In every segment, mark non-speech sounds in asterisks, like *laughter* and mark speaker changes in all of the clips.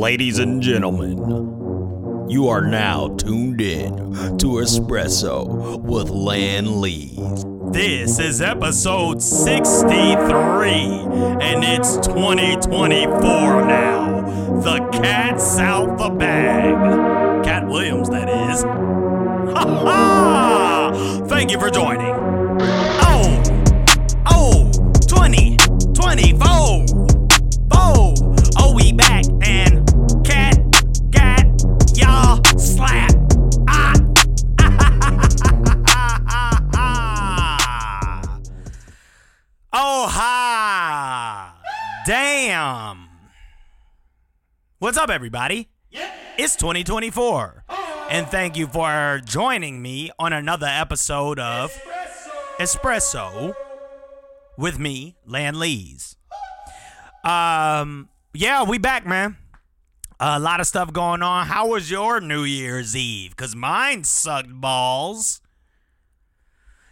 Speaker 1: Ladies and gentlemen, you are now tuned in to Espresso with Lan Lees. This is episode 63, and it's 2024 now. The cat's out the bag. Katt Williams, that is. Ha ha! Thank you for joining. What's up, everybody? It's 2024. And thank you for joining me on another episode of Espresso with me, Lan Lees. Um, yeah, we back, man. A lot of stuff going on. How was your New Year's Eve? Cause mine sucked balls.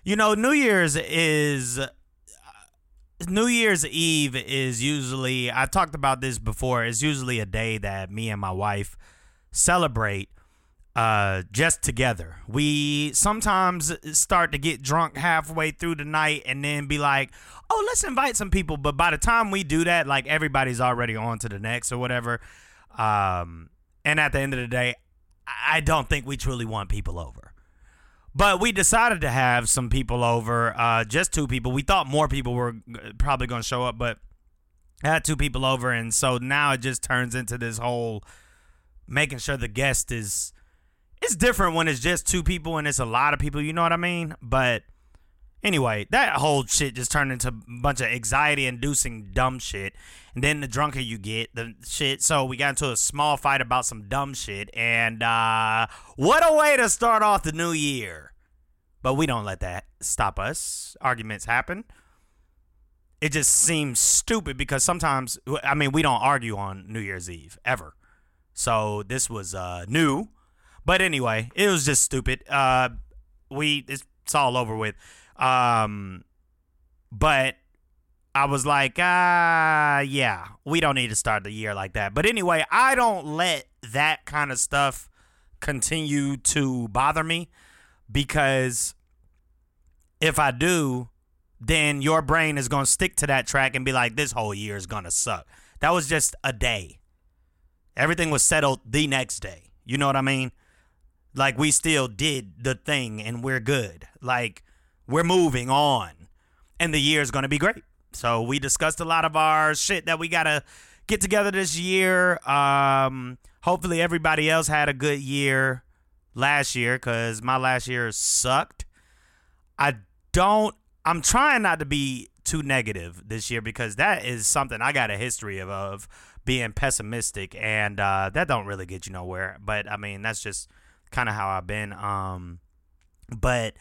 Speaker 1: You know, New Year's is New Year's Eve is usually I've talked about this before. It's usually a day that me and my wife celebrate uh just together. We sometimes start to get drunk halfway through the night and then be like, "Oh, let's invite some people." But by the time we do that, like everybody's already on to the next or whatever. Um and at the end of the day, I I don't think we truly want people over. But we decided to have some people over, uh, just two people. We thought more people were uh, probably going to show up, but I had two people over, and so now it just turns into this whole making sure the guest is. It's different when it's just two people and it's a lot of people. You know what I mean? But anyway, that whole shit just turned into a bunch of anxiety-inducing dumb shit. And then the drunker you get, the shit. So we got into a small fight about some dumb shit, and uh, what a way to start off the new year. But we don't let that stop us. Arguments happen. It just seems stupid because sometimes, I mean, we don't argue on New Year's Eve ever. So this was uh, new. But anyway, it was just stupid. Uh, we it's, it's all over with. Um, but I was like, ah, yeah, we don't need to start the year like that. But anyway, I don't let that kind of stuff continue to bother me because if I do, then your brain is going to stick to that track and be like, this whole year is going to suck. That was just a day. Everything was settled the next day. You know what I mean? Like, we still did the thing and we're good. Like, we're moving on. And the year is going to be great. So, we discussed a lot of our shit that we got to get together this year. Um, hopefully, everybody else had a good year last year because my last year sucked. I don't, I'm trying not to be too negative this year because that is something I got a history of, of being pessimistic and uh, that don't really get you nowhere. But I mean, that's just kind of how I've been. Um, but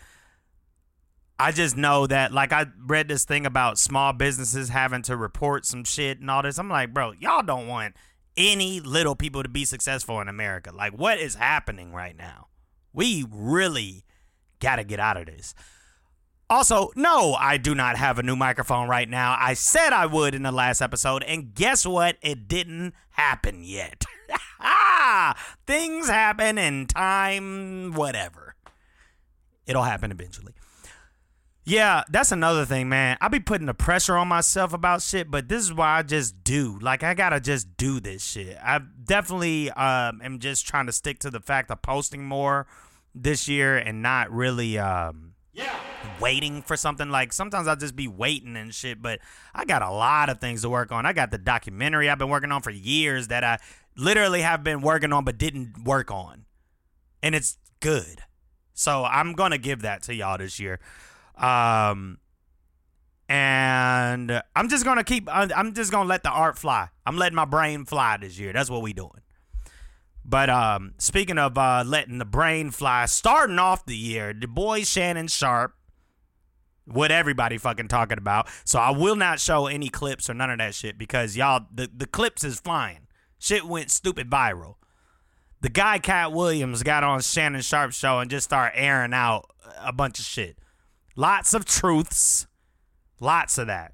Speaker 1: I just know that, like, I read this thing about small businesses having to report some shit and all this. I'm like, bro, y'all don't want any little people to be successful in America. Like, what is happening right now? We really got to get out of this. Also, no, I do not have a new microphone right now. I said I would in the last episode, and guess what? It didn't happen yet. *laughs* Things happen in time, whatever. It'll happen eventually. Yeah, that's another thing, man. I be putting the pressure on myself about shit, but this is why I just do. Like I gotta just do this shit. I definitely um, am just trying to stick to the fact of posting more this year and not really um,
Speaker 2: Yeah.
Speaker 1: waiting for something. Like sometimes I'll just be waiting and shit, but I got a lot of things to work on. I got the documentary I've been working on for years that I literally have been working on but didn't work on. And it's good. So I'm to give that to y'all this year. Um and I'm just to keep I'm just to let the art fly. I'm letting my brain fly this year. That's what we doing. But um, speaking of uh, letting the brain fly, starting off the year, the boy Shannon Sharpe, what everybody fucking talking about. So I will not show any clips or none of that shit because y'all, the, the clips is flying. Shit went stupid viral. The guy Katt Williams got on Shannon Sharpe's show and just started airing out a bunch of shit. Lots of truths, lots of that.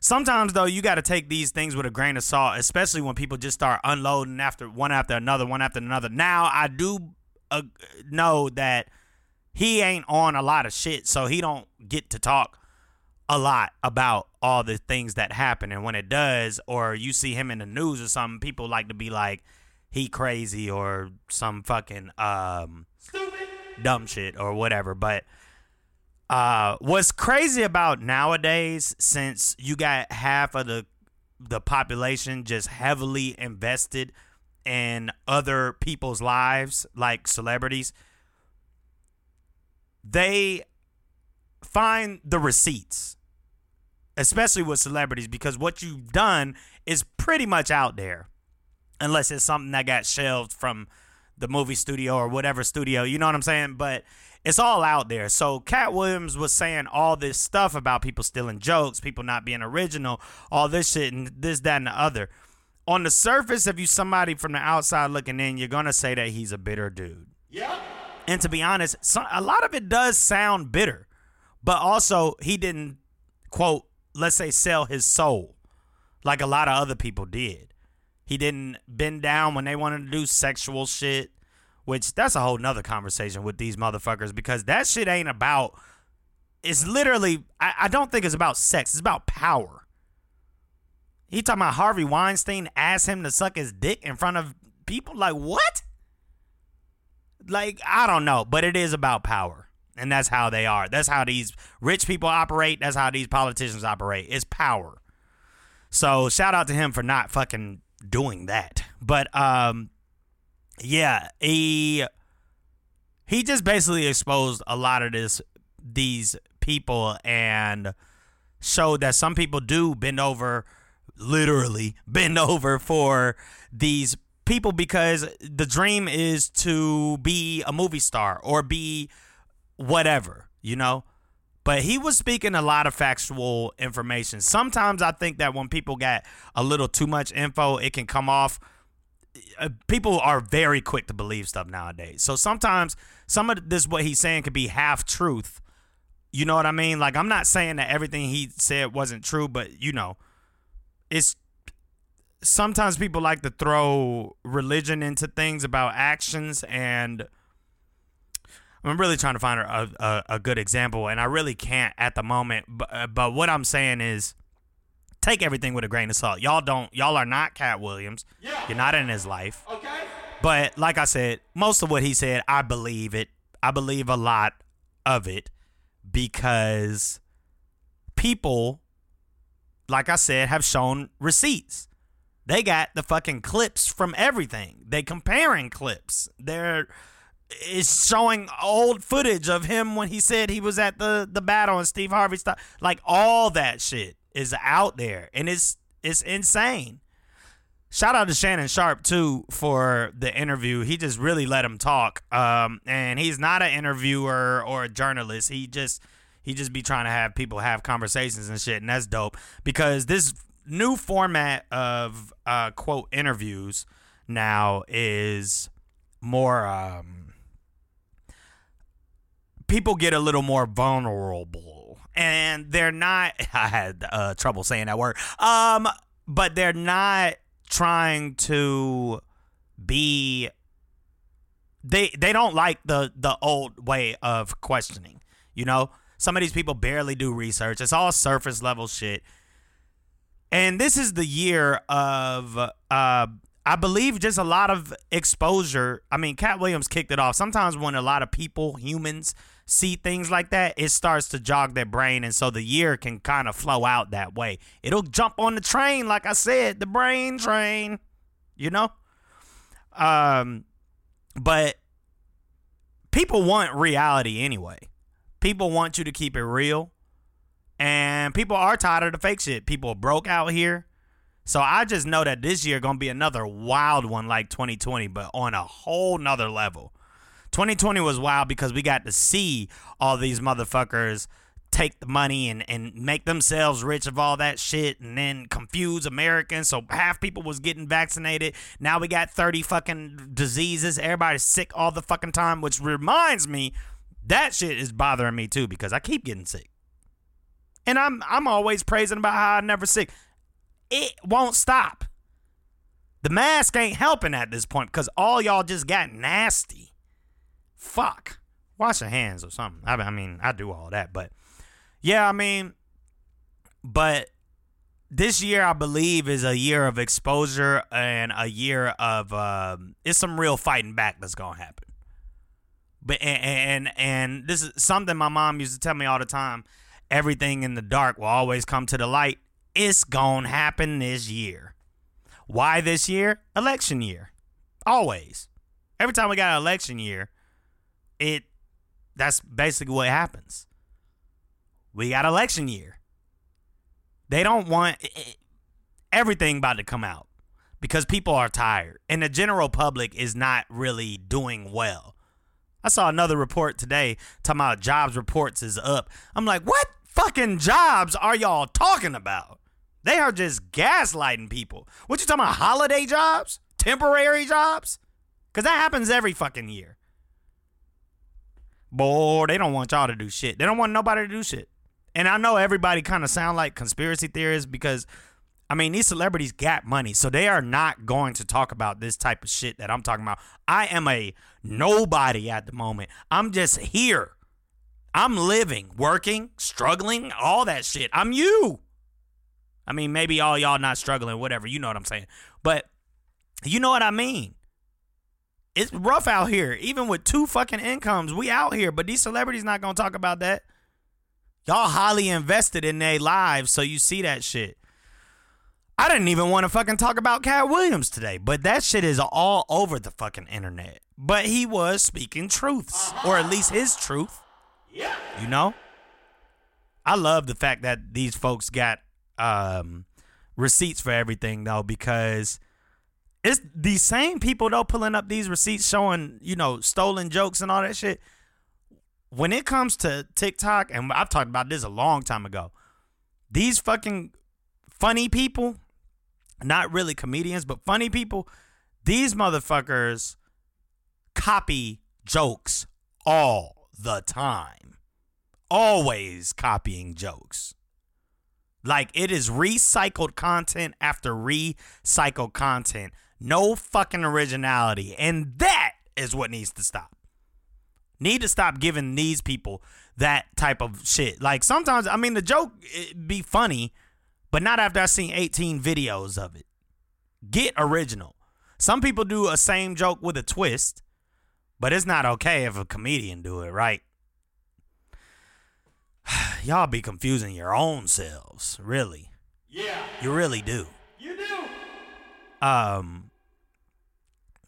Speaker 1: Sometimes though, you got to take these things with a grain of salt, especially when people just start unloading after one after another, one after another. Now, I do uh, know that he ain't on a lot of shit, so he don't get to talk a lot about all the things that happen. And when it does, or you see him in the news or something, people like to be like, he crazy or some fucking um Stupid. dumb shit or whatever. But uh what's crazy about nowadays, since you got half of the the population just heavily invested in other people's lives, like celebrities, they find the receipts, especially with celebrities, because what you've done is pretty much out there, unless it's something that got shelved from the movie studio or whatever studio. You know what I'm saying? But it's all out there. So Katt Williams was saying all this stuff about people stealing jokes, people not being original, all this shit, and this, that, and the other. On the surface, if you somebody from the outside looking in, you're gonna say that he's a bitter dude. Yeah. And to be honest, a lot of it does sound bitter. But also, he didn't, quote, let's say, sell his soul like a lot of other people did. He didn't bend down when they wanted to do sexual shit, which that's a whole nother conversation with these motherfuckers because that shit ain't about, it's literally, I, I don't think it's about sex, it's about power. He talking about Harvey Weinstein asked him to suck his dick in front of people? Like, what? Like, I don't know, but it is about power. And that's how they are. That's how these rich people operate. That's how these politicians operate. It's power. So shout out to him for not fucking doing that. But um yeah, he he just basically exposed a lot of this these people and showed that some people do bend over literally bend *laughs* over for these people because the dream is to be a movie star or be whatever, you know? But he was speaking a lot of factual information. Sometimes I think that when people get a little too much info, it can come off. Uh, people are very quick to believe stuff nowadays. So sometimes some of this, what he's saying, could be half truth. You know what I mean? Like, I'm not saying that everything he said wasn't true, but you know, it's sometimes people like to throw religion into things about actions and I'm really trying to find a, a, a, good example, and I really can't at the moment. But, uh, but what I'm saying is, take everything with a grain of salt. Y'all don't. Y'all are not Katt Williams. Yeah. You're not in his life. Okay. But like I said, most of what he said, I believe it. I believe a lot of it because people, like I said, have shown receipts. They got the fucking clips from everything. They comparing clips. They're is showing old footage of him when he said he was at the the battle and Steve Harvey stuff. Like all that shit is out there, and it's it's insane. Shout out to Shannon Sharpe too for the interview. He just really let him talk. Um, and he's not an interviewer or a journalist. He just he just be trying to have people have conversations and shit, and that's dope because this new format of uh, quote interviews now is more um people get a little more vulnerable and they're not *laughs* i had uh, trouble saying that word um but they're not trying to be they they don't like the the old way of questioning you know some of these people barely do research it's all surface level shit and this is the year of uh I believe just a lot of exposure. I mean, Katt Williams kicked it off. Sometimes when a lot of people, humans, see things like that, it starts to jog their brain. And so the year can kind of flow out that way. It'll jump on the train, like I said, the brain train, you know? Um, but people want reality anyway. People want you to keep it real. And people are tired of the fake shit. People broke out here. So I just know that this year gonna be another wild one like 2020, but on a whole nother level. 2020 was wild because we got to see all these motherfuckers take the money and, and make themselves rich of all that shit and then confuse Americans. So half people was getting vaccinated. Now we got 30 fucking diseases. Everybody's sick all the fucking time, which reminds me that shit is bothering me too because I keep getting sick. And I'm I'm always praising about how I'm never sick. It won't stop. The mask ain't helping at this point because all y'all just got nasty. Fuck. Wash your hands or something. I, mean, I do all that, but yeah, I mean, but this year I believe is a year of exposure and a year of um, it's some real fighting back that's gonna happen. But and, and and this is something my mom used to tell me all the time. Everything in the dark will always come to the light. It's gonna happen this year. Why this year? Election year. Always. Every time we got an election year, it that's basically what happens. We got election year. They don't want everything about to come out because people are tired and the general public is not really doing well. I saw another report today talking about jobs reports is up. I'm like, what fucking jobs are y'all talking about? They are just gaslighting people. What you talking about? Holiday jobs? Temporary jobs? Because that happens every fucking year. Boy, they don't want y'all to do shit. They don't want nobody to do shit. And I know everybody kind of sound like conspiracy theorists because I mean, these celebrities got money, so they are not going to talk about this type of shit that I'm talking about. I am a nobody at the moment. I'm just here. I'm living, working, struggling, all that shit. I'm you. I mean, maybe all y'all not struggling, whatever. You know what I'm saying. But you know what I mean. It's rough out here. Even with two fucking incomes, we out here. But these celebrities not gonna talk about that. Y'all highly invested in their lives, so you see that shit. I didn't even want to fucking talk about Katt Williams today, but that shit is all over the fucking internet. But he was speaking truths, or at least his truth. Yeah. You know? I love the fact that these folks got um, receipts for everything though, because it's these same people though pulling up these receipts showing, you know, stolen jokes and all that shit. When it comes to TikTok, and I've talked about this a long time ago, these fucking funny people, not really comedians, but funny people, these motherfuckers copy jokes all the time. Always copying jokes. Like it is recycled content after recycled content. No fucking originality. And that is what needs to stop. Need to stop giving these people that type of shit. Like sometimes, I mean, the joke be funny, but not after I've seen 18 videos of it. Get original. Some people do a same joke with a twist, but it's not okay if a comedian do it, right? *sighs* y'all be confusing your own selves, really. Yeah. You really do. You do. Um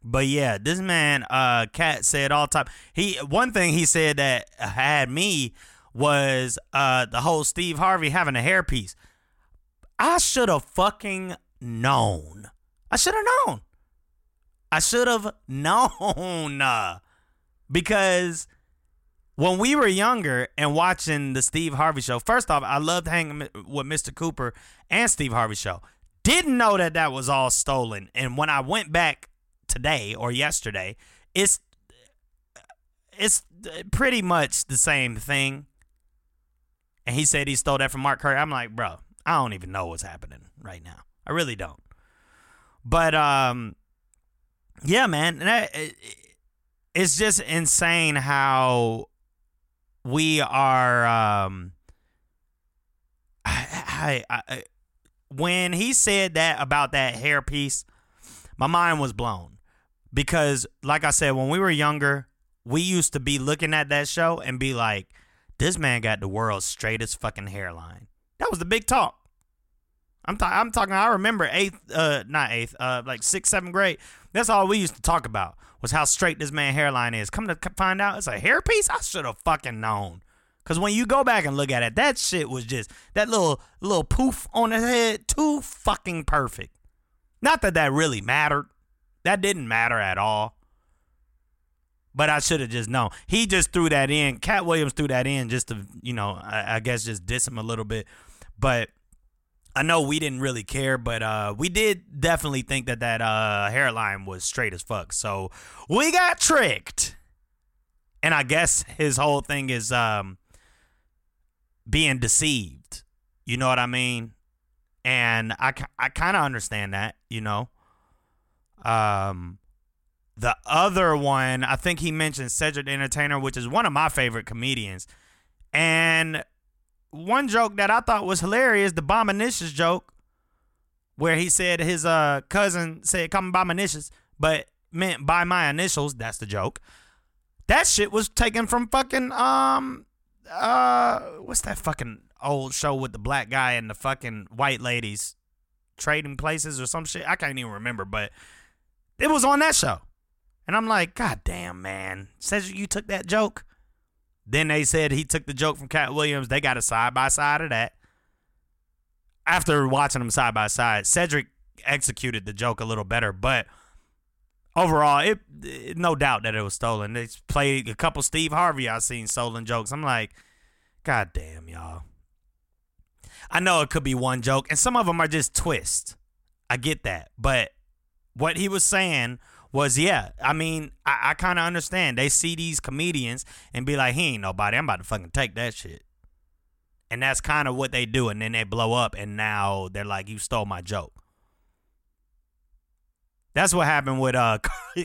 Speaker 1: but yeah, this man uh Katt said all time. He one thing he said that had me was uh the whole Steve Harvey having a hairpiece. I should have fucking known. I should have known. I should have *laughs* known uh, because when we were younger and watching the Steve Harvey show, first off, I loved hanging with Mr. Cooper and Steve Harvey show. Didn't know that that was all stolen. And when I went back today or yesterday, it's it's pretty much the same thing. And he said he stole that from Mark Curry. I'm like, bro, I don't even know what's happening right now. I really don't. But um, yeah, man, it's just insane how we are um I, I, I, when he said that about that hairpiece, my mind was blown because like I said when we were younger, we used to be looking at that show and be like this man got the world's straightest fucking hairline. That was the big talk. I'm, ta- I'm talking. I remember eighth, uh, not eighth, uh, like sixth, seventh grade. That's all we used to talk about was how straight this man hairline is. Come to find out, it's a hairpiece. I should have fucking known. Cause when you go back and look at it, that shit was just that little little poof on his head, too fucking perfect. Not that that really mattered. That didn't matter at all. But I should have just known. He just threw that in. Katt Williams threw that in just to, you know, I, I guess just diss him a little bit. But I know we didn't really care, but uh, we did definitely think that that uh, hairline was straight as fuck. So we got tricked. And I guess his whole thing is um, being deceived. You know what I mean? And I, I kind of understand that, you know. Um, the other one, I think he mentioned Cedric the Entertainer, which is one of my favorite comedians. And one joke that I thought was hilarious, the Bominicious joke, where he said his uh cousin said "come initials," but meant by my initials. That's the joke. That shit was taken from fucking um uh what's that fucking old show with the black guy and the fucking white ladies trading places or some shit. I can't even remember, but it was on that show. And I'm like, God damn, man. Says you took that joke. Then they said he took the joke from Katt Williams. They got a side by side of that. After watching them side by side, Cedric executed the joke a little better, but overall, it, it, no doubt that it was stolen. They played a couple Steve Harvey I seen stolen jokes. I'm like, God damn y'all. I know it could be one joke, and some of them are just twists. I get that, but what he was saying was, yeah. I mean, I, I kind of understand. They see these comedians and be like, he ain't nobody. I'm about to fucking take that shit. And that's kind of what they do, and then they blow up, and now they're like, you stole my joke. That's what happened with uh *laughs*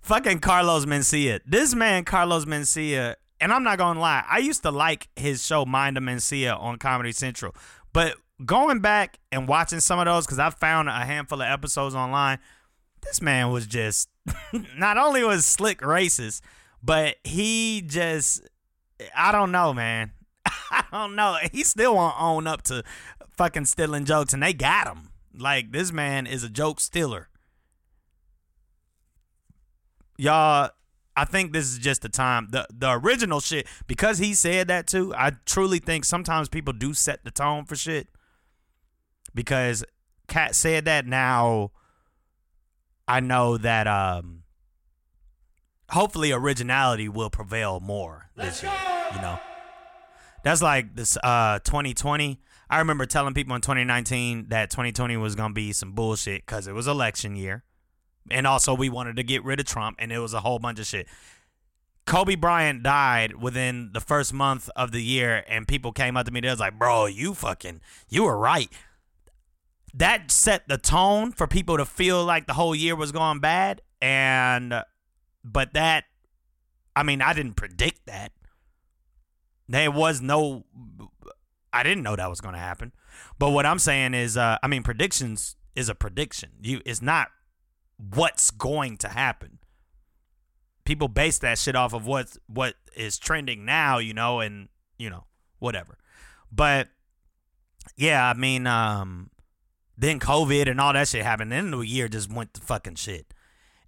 Speaker 1: fucking Carlos Mencia. This man, Carlos Mencia, and I'm not gonna lie, I used to like his show Mind of Mencia on Comedy Central. But going back and watching some of those, because I found a handful of episodes online, this man was just *laughs* not only was slick racist, but he just I don't know, man. *laughs* I don't know. He still won't own up to fucking stealing jokes, and they got him. Like this man is a joke stealer y'all I think this is just the time. The the original shit because he said that too. I truly think sometimes people do set the tone for shit. Because Katt said that now I know that um hopefully originality will prevail more this year, you know. That's like this uh 2020. I remember telling people in 2019 that 2020 was to be some bullshit cuz it was election year. And also, we wanted to get rid of Trump, and it was a whole bunch of shit. Kobe Bryant died within the first month of the year, and people came up to me. They was like, "Bro, you fucking, you were right." That set the tone for people to feel like the whole year was going bad, and but that, I mean, I didn't predict that. There was no, I didn't know that was going to happen. But what I'm saying is, uh, I mean, predictions is a prediction. You, it's not what's going to happen. People base that shit off of what what is trending now, you know, and you know, whatever. But yeah, I mean, um, then COVID and all that shit happened. Then the year just went to fucking shit.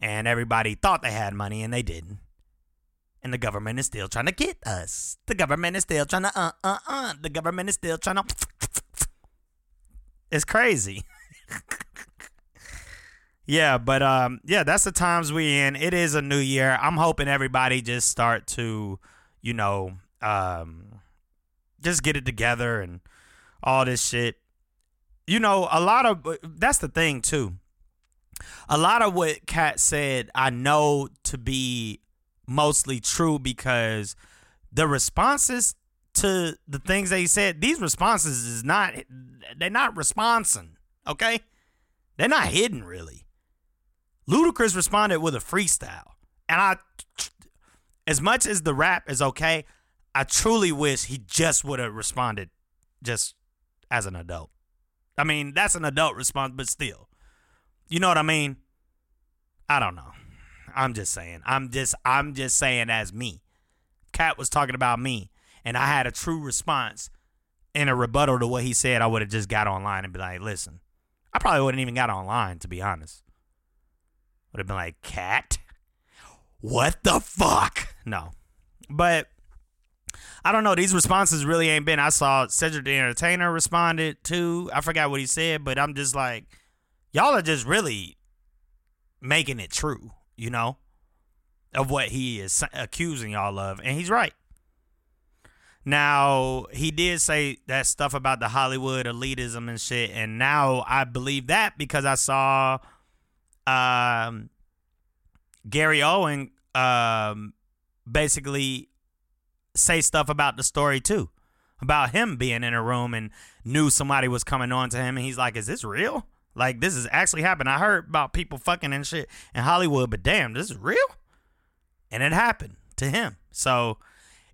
Speaker 1: And everybody thought they had money and they didn't. And the government is still trying to get us. The government is still trying to uh uh uh. The government is still trying to It's crazy. *laughs* Yeah, but um, yeah, that's the times we in. It is a new year. I'm hoping everybody just start to, you know, um, just get it together and all this shit. You know, a lot of that's the thing too. A lot of what Katt said, I know to be mostly true because the responses to the things they said, these responses is not they're not responding, okay? They're not hidden really. Ludacris responded with a freestyle. And I, as much as the rap is okay, I truly wish he just would have responded just as an adult. I mean, that's an adult response, but still. You know what I mean? I don't know. I'm just saying. I'm just I'm just saying as me. Katt was talking about me, and I had a true response in a rebuttal to what he said. I would have just got online and be like, listen. I probably wouldn't even got online, to be honest would have been like, Katt? What the fuck? No. But I don't know. These responses really ain't been. I saw Cedric the Entertainer responded to. I forgot what he said, but I'm just like, y'all are just really making it true, you know, of what he is accusing y'all of. And he's right. Now, he did say that stuff about the Hollywood elitism and shit. And now I believe that because I saw um, Gary Owen um, basically say stuff about the story too, about him being in a room and knew somebody was coming on to him and he's like, Is this real? Like this is actually happening. I heard about people fucking and shit in Hollywood, but damn, this is real? And it happened to him. So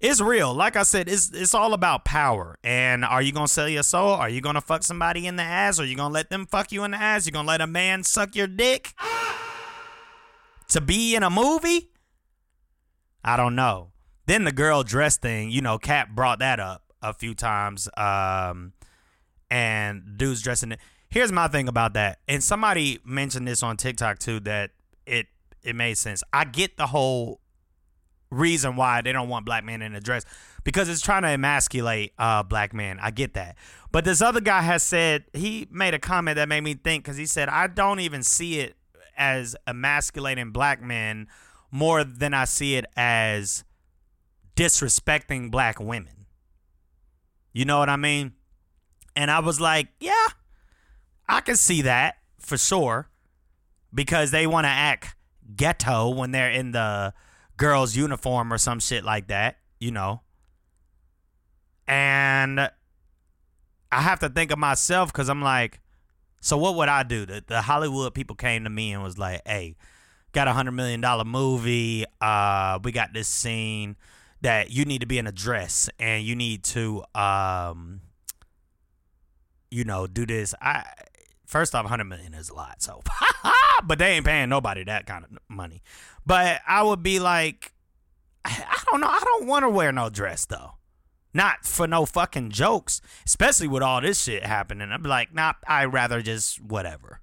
Speaker 1: it's real. Like I said, it's it's all about power. And are you gonna sell your soul? Are you gonna fuck somebody in the ass? Are you gonna let them fuck you in the ass? You gonna let a man suck your dick to be in a movie? I don't know. Then the girl dress thing, you know, Cap brought that up a few times. Um, and dudes dressing it. Here's my thing about that. And somebody mentioned this on TikTok too that it it made sense. I get the whole reason why they don't want black men in a dress because it's trying to emasculate uh, black men. I get that. But this other guy has said he made a comment that made me think because he said I don't even see it as emasculating black men more than I see it as disrespecting black women. You know what I mean? And I was like, yeah, I can see that for sure because they want to act ghetto when they're in the girl's uniform or some shit like that, you know. And I have to think of myself because I'm like, so what would I do? The, the Hollywood people came to me and was like, hey, got a hundred million dollar movie. Uh, we got this scene that you need to be in a dress and you need to um you know do this. I first off 100 million is a lot so *laughs* but they ain't paying nobody that kind of money. But i would be like i don't know. I don't want to wear no dress though. Not for no fucking jokes especially with all this shit happening. I'd be like nah i'd rather just whatever.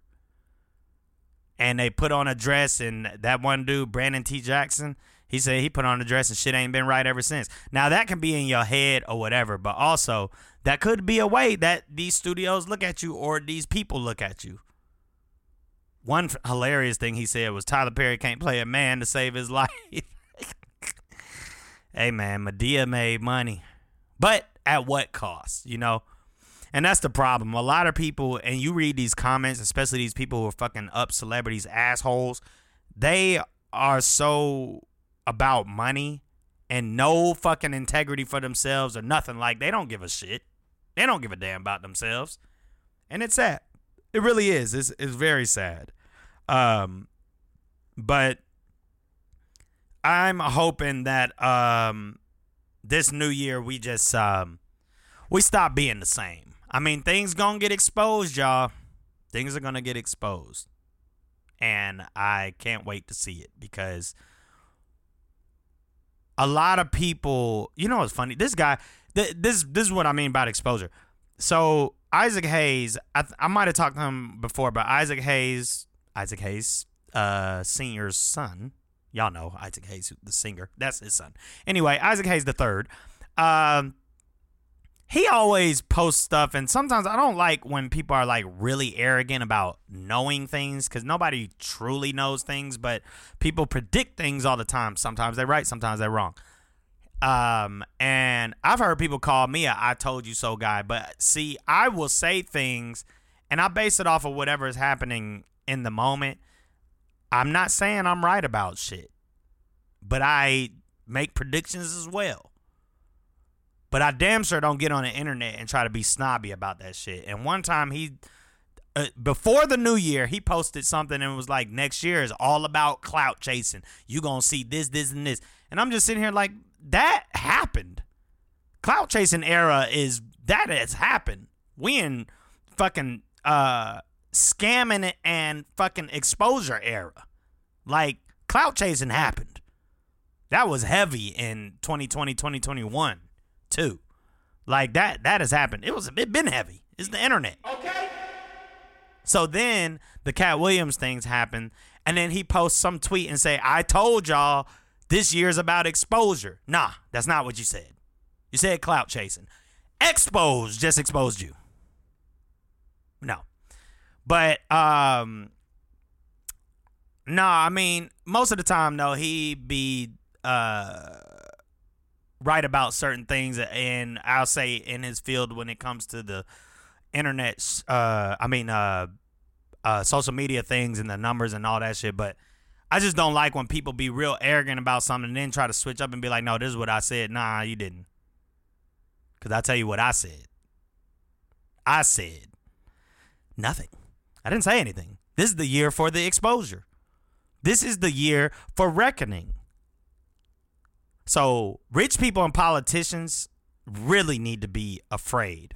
Speaker 1: And they put on a dress and that one dude brandon t. Jackson he said he put on a dress and shit ain't been right ever since. Now that can be in your head or whatever, but also that could be a way that these studios look at you or these people look at you. One hilarious thing he said was Tyler Perry can't play a man to save his *laughs* life. hey man, Madea made money, but at what cost? You know. And that's the problem. A lot of people, and you read these comments, especially these people who are fucking up celebrities, assholes, they are so about money and no fucking integrity for themselves or nothing like they don't give a shit. They don't give a damn about themselves. And it's sad. It really is. It's it's very sad. Um but I'm hoping that um this new year we just um we stop being the same. I mean, things going to get exposed, y'all. Things are going to get exposed. And I can't wait to see it because a lot of people, you know, what's funny. This guy, th- this this is what I mean about exposure. So Isaac Hayes, I, th- I might have talked to him before, but Isaac Hayes, Isaac Hayes, uh, senior's son. Y'all know Isaac Hayes, the singer. That's his son. Anyway, Isaac Hayes the third. Um, he always posts stuff and sometimes i don't like when people are like really arrogant about knowing things because nobody truly knows things but people predict things all the time. Sometimes they're right sometimes they're wrong. Um and i've heard people call me a i told you so guy but see i will say things and i base it off of whatever is happening in the moment. I'm not saying i'm right about shit but i make predictions as well but I damn sure don't get on the internet and try to be snobby about that shit. And one time he, uh, before the new year, he posted something and was like, next year is all about clout chasing. You gonna see this, this, and this. And I'm just sitting here like, that happened. Clout chasing era is, that has happened. We in fucking uh scamming and fucking exposure era. Like, clout chasing happened. That was heavy in 2020, 2021 too. Like that that has happened. It was it been heavy. It's the internet. Okay. So then the Katt Williams things happen, and then he posts some tweet and say, "I told y'all this year's about exposure." Nah, that's not what you said. You said clout chasing. Exposed just exposed you. No, but um, no, nah, I mean most of the time though he be uh right about certain things, and I'll say in his field when it comes to the internet, uh, I mean, uh, uh, social media things and the numbers and all that shit. But I just don't like when people be real arrogant about something and then try to switch up and be like, "No, this is what I said." Nah, you didn't. Because I tell you what I said. I said nothing. I didn't say anything. This is the year for the exposure. This is the year for reckoning. So, rich people and politicians really need to be afraid.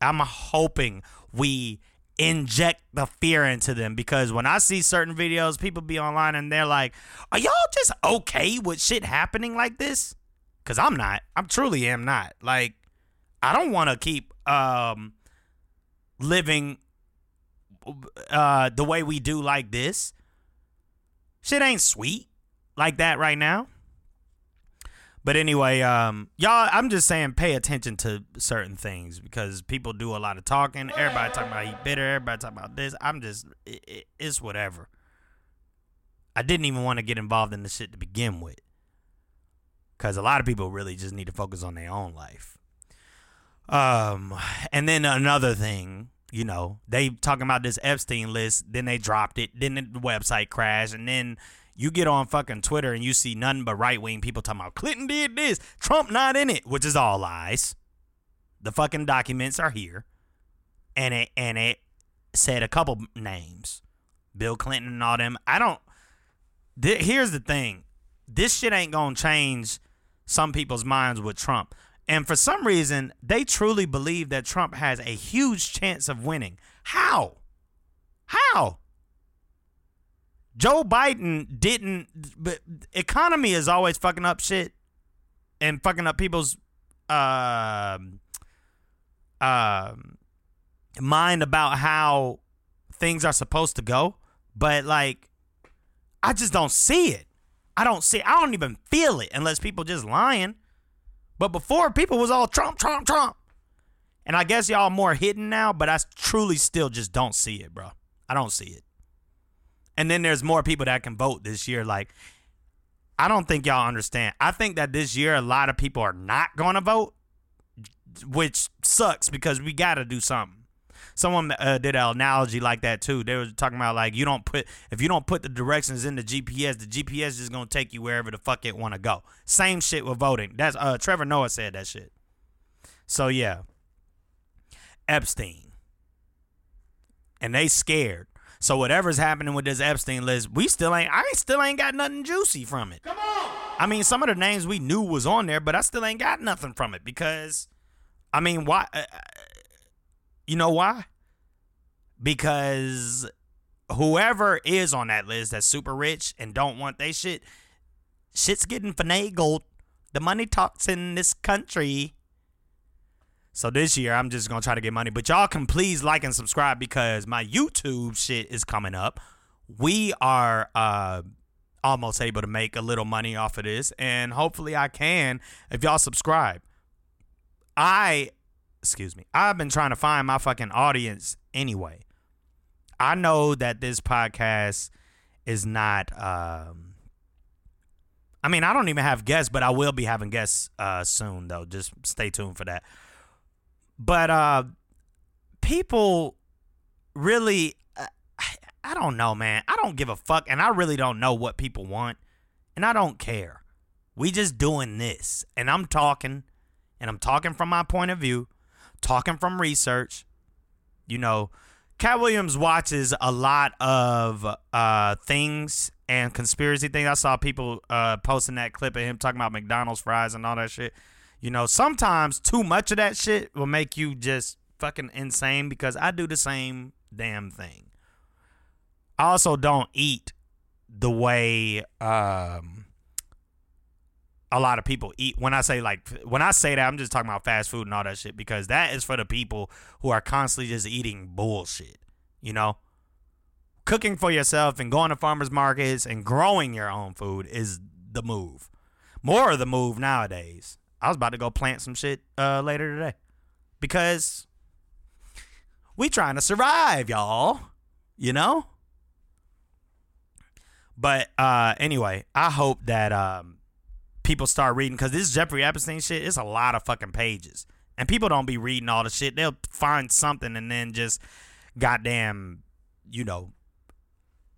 Speaker 1: I'm hoping we inject the fear into them because when I see certain videos, people be online and they're like, Are y'all just okay with shit happening like this? Because I'm not. I truly am not. Like, I don't want to keep um, living uh, the way we do like this. Shit ain't sweet like that right now. But anyway, um, y'all, I'm just saying, pay attention to certain things because people do a lot of talking. Everybody talking about he bitter. Everybody talking about this. I'm just, it, it, it's whatever. I didn't even want to get involved in the shit to begin with, because a lot of people really just need to focus on their own life. Um, and then another thing, you know, they talking about this Epstein list. Then they dropped it. Then the website crashed, and then you get on fucking Twitter and you see nothing but right wing people talking about Clinton did this, Trump not in it, which is all lies. The fucking documents are here, and it and it said a couple names, Bill Clinton and all them. I don't. Th- here's the thing, this shit ain't gonna change some people's minds with Trump. And for some reason, they truly believe that Trump has a huge chance of winning. How? How? Joe Biden didn't. But economy is always fucking up shit and fucking up people's uh, uh, mind about how things are supposed to go. But like, I just don't see it. I don't see. I don't even feel it unless people just lying. But before, people was all Trump, Trump, Trump. And I guess y'all more hidden now, but I truly still just don't see it, bro. I don't see it. And then there's more people that can vote this year. Like, I don't think y'all understand. I think that this year a lot of people are not going to vote, which sucks because we got to do something. Someone uh, did an analogy like that too. They were talking about like you don't put if you don't put the directions in the GPS, the GPS is gonna take you wherever the fuck it want to go. Same shit with voting. That's uh Trevor Noah said that shit. So yeah, Epstein, and they scared. So whatever's happening with this Epstein list, we still ain't. I still ain't got nothing juicy from it. Come on. I mean, some of the names we knew was on there, but I still ain't got nothing from it because, I mean, why? Uh, you know why? Because whoever is on that list that's super rich and don't want they shit, shit's getting finagled. The money talks in this country. So this year, I'm just gonna try to get money. But y'all can please like and subscribe because my YouTube shit is coming up. We are uh, almost able to make a little money off of this, and hopefully, I can if y'all subscribe. I, excuse me, I've been trying to find my fucking audience anyway. I know that this podcast is not. Um, I mean, I don't even have guests, but I will be having guests uh, soon, though. Just stay tuned for that. But uh, people really, uh, I don't know, man. I don't give a fuck, and I really don't know what people want, and I don't care. We just doing this, and I'm talking, and I'm talking from my point of view, talking from research. You know, Katt Williams watches a lot of uh, things and conspiracy things. I saw people uh, posting that clip of him talking about McDonald's fries and all that shit. You know, sometimes too much of that shit will make you just fucking insane because I do the same damn thing. I also don't eat the way um a lot of people eat. When I say like when I say that, I'm just talking about fast food and all that shit because that is for the people who are constantly just eating bullshit. You know, cooking for yourself and going to farmers markets and growing your own food is the move. More of the move nowadays. I was about to go plant some shit uh, later today because we trying to survive, y'all. You know. But uh, anyway, I hope that um, people start reading because this Jeffrey Epstein shit is a lot of fucking pages, and people don't be reading all the shit. They'll find something and then just goddamn, you know,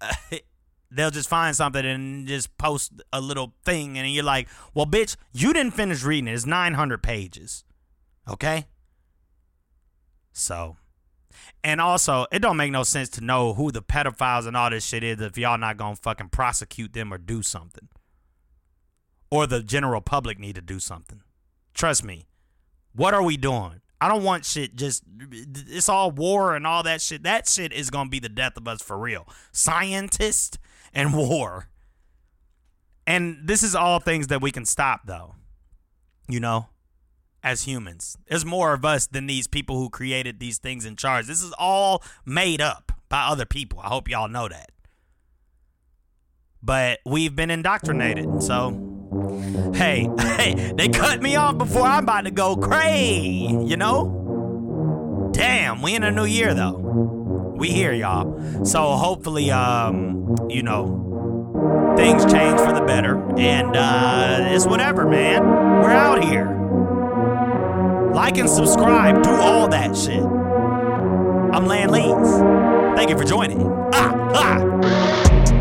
Speaker 1: *laughs* they'll just find something and just post a little thing and you're like well bitch you didn't finish reading it it's 900 pages Okay? So, and also, it don't make no sense to know who the pedophiles and all this shit is if y'all not gonna fucking prosecute them or do something. Or the general public need to do something. Trust me. What are we doing? I don't want shit just it's all war and all that shit. That shit is gonna be the death of us for real. Scientist and *laughs* war. And this is all things that we can stop though. You know? As humans. There's more of us than these people who created these things in charge. This is all made up by other people. I hope y'all know that. But we've been indoctrinated, so Hey, *laughs* hey, they cut me off before I'm about to go cray, you know? Damn, we in a new year though. We here, y'all. So hopefully, um, you know, things change for the better. And uh it's whatever, man. We're out here. Like and subscribe, do all that shit. I'm Lan Leeds. Thank you for joining. Ah, ah.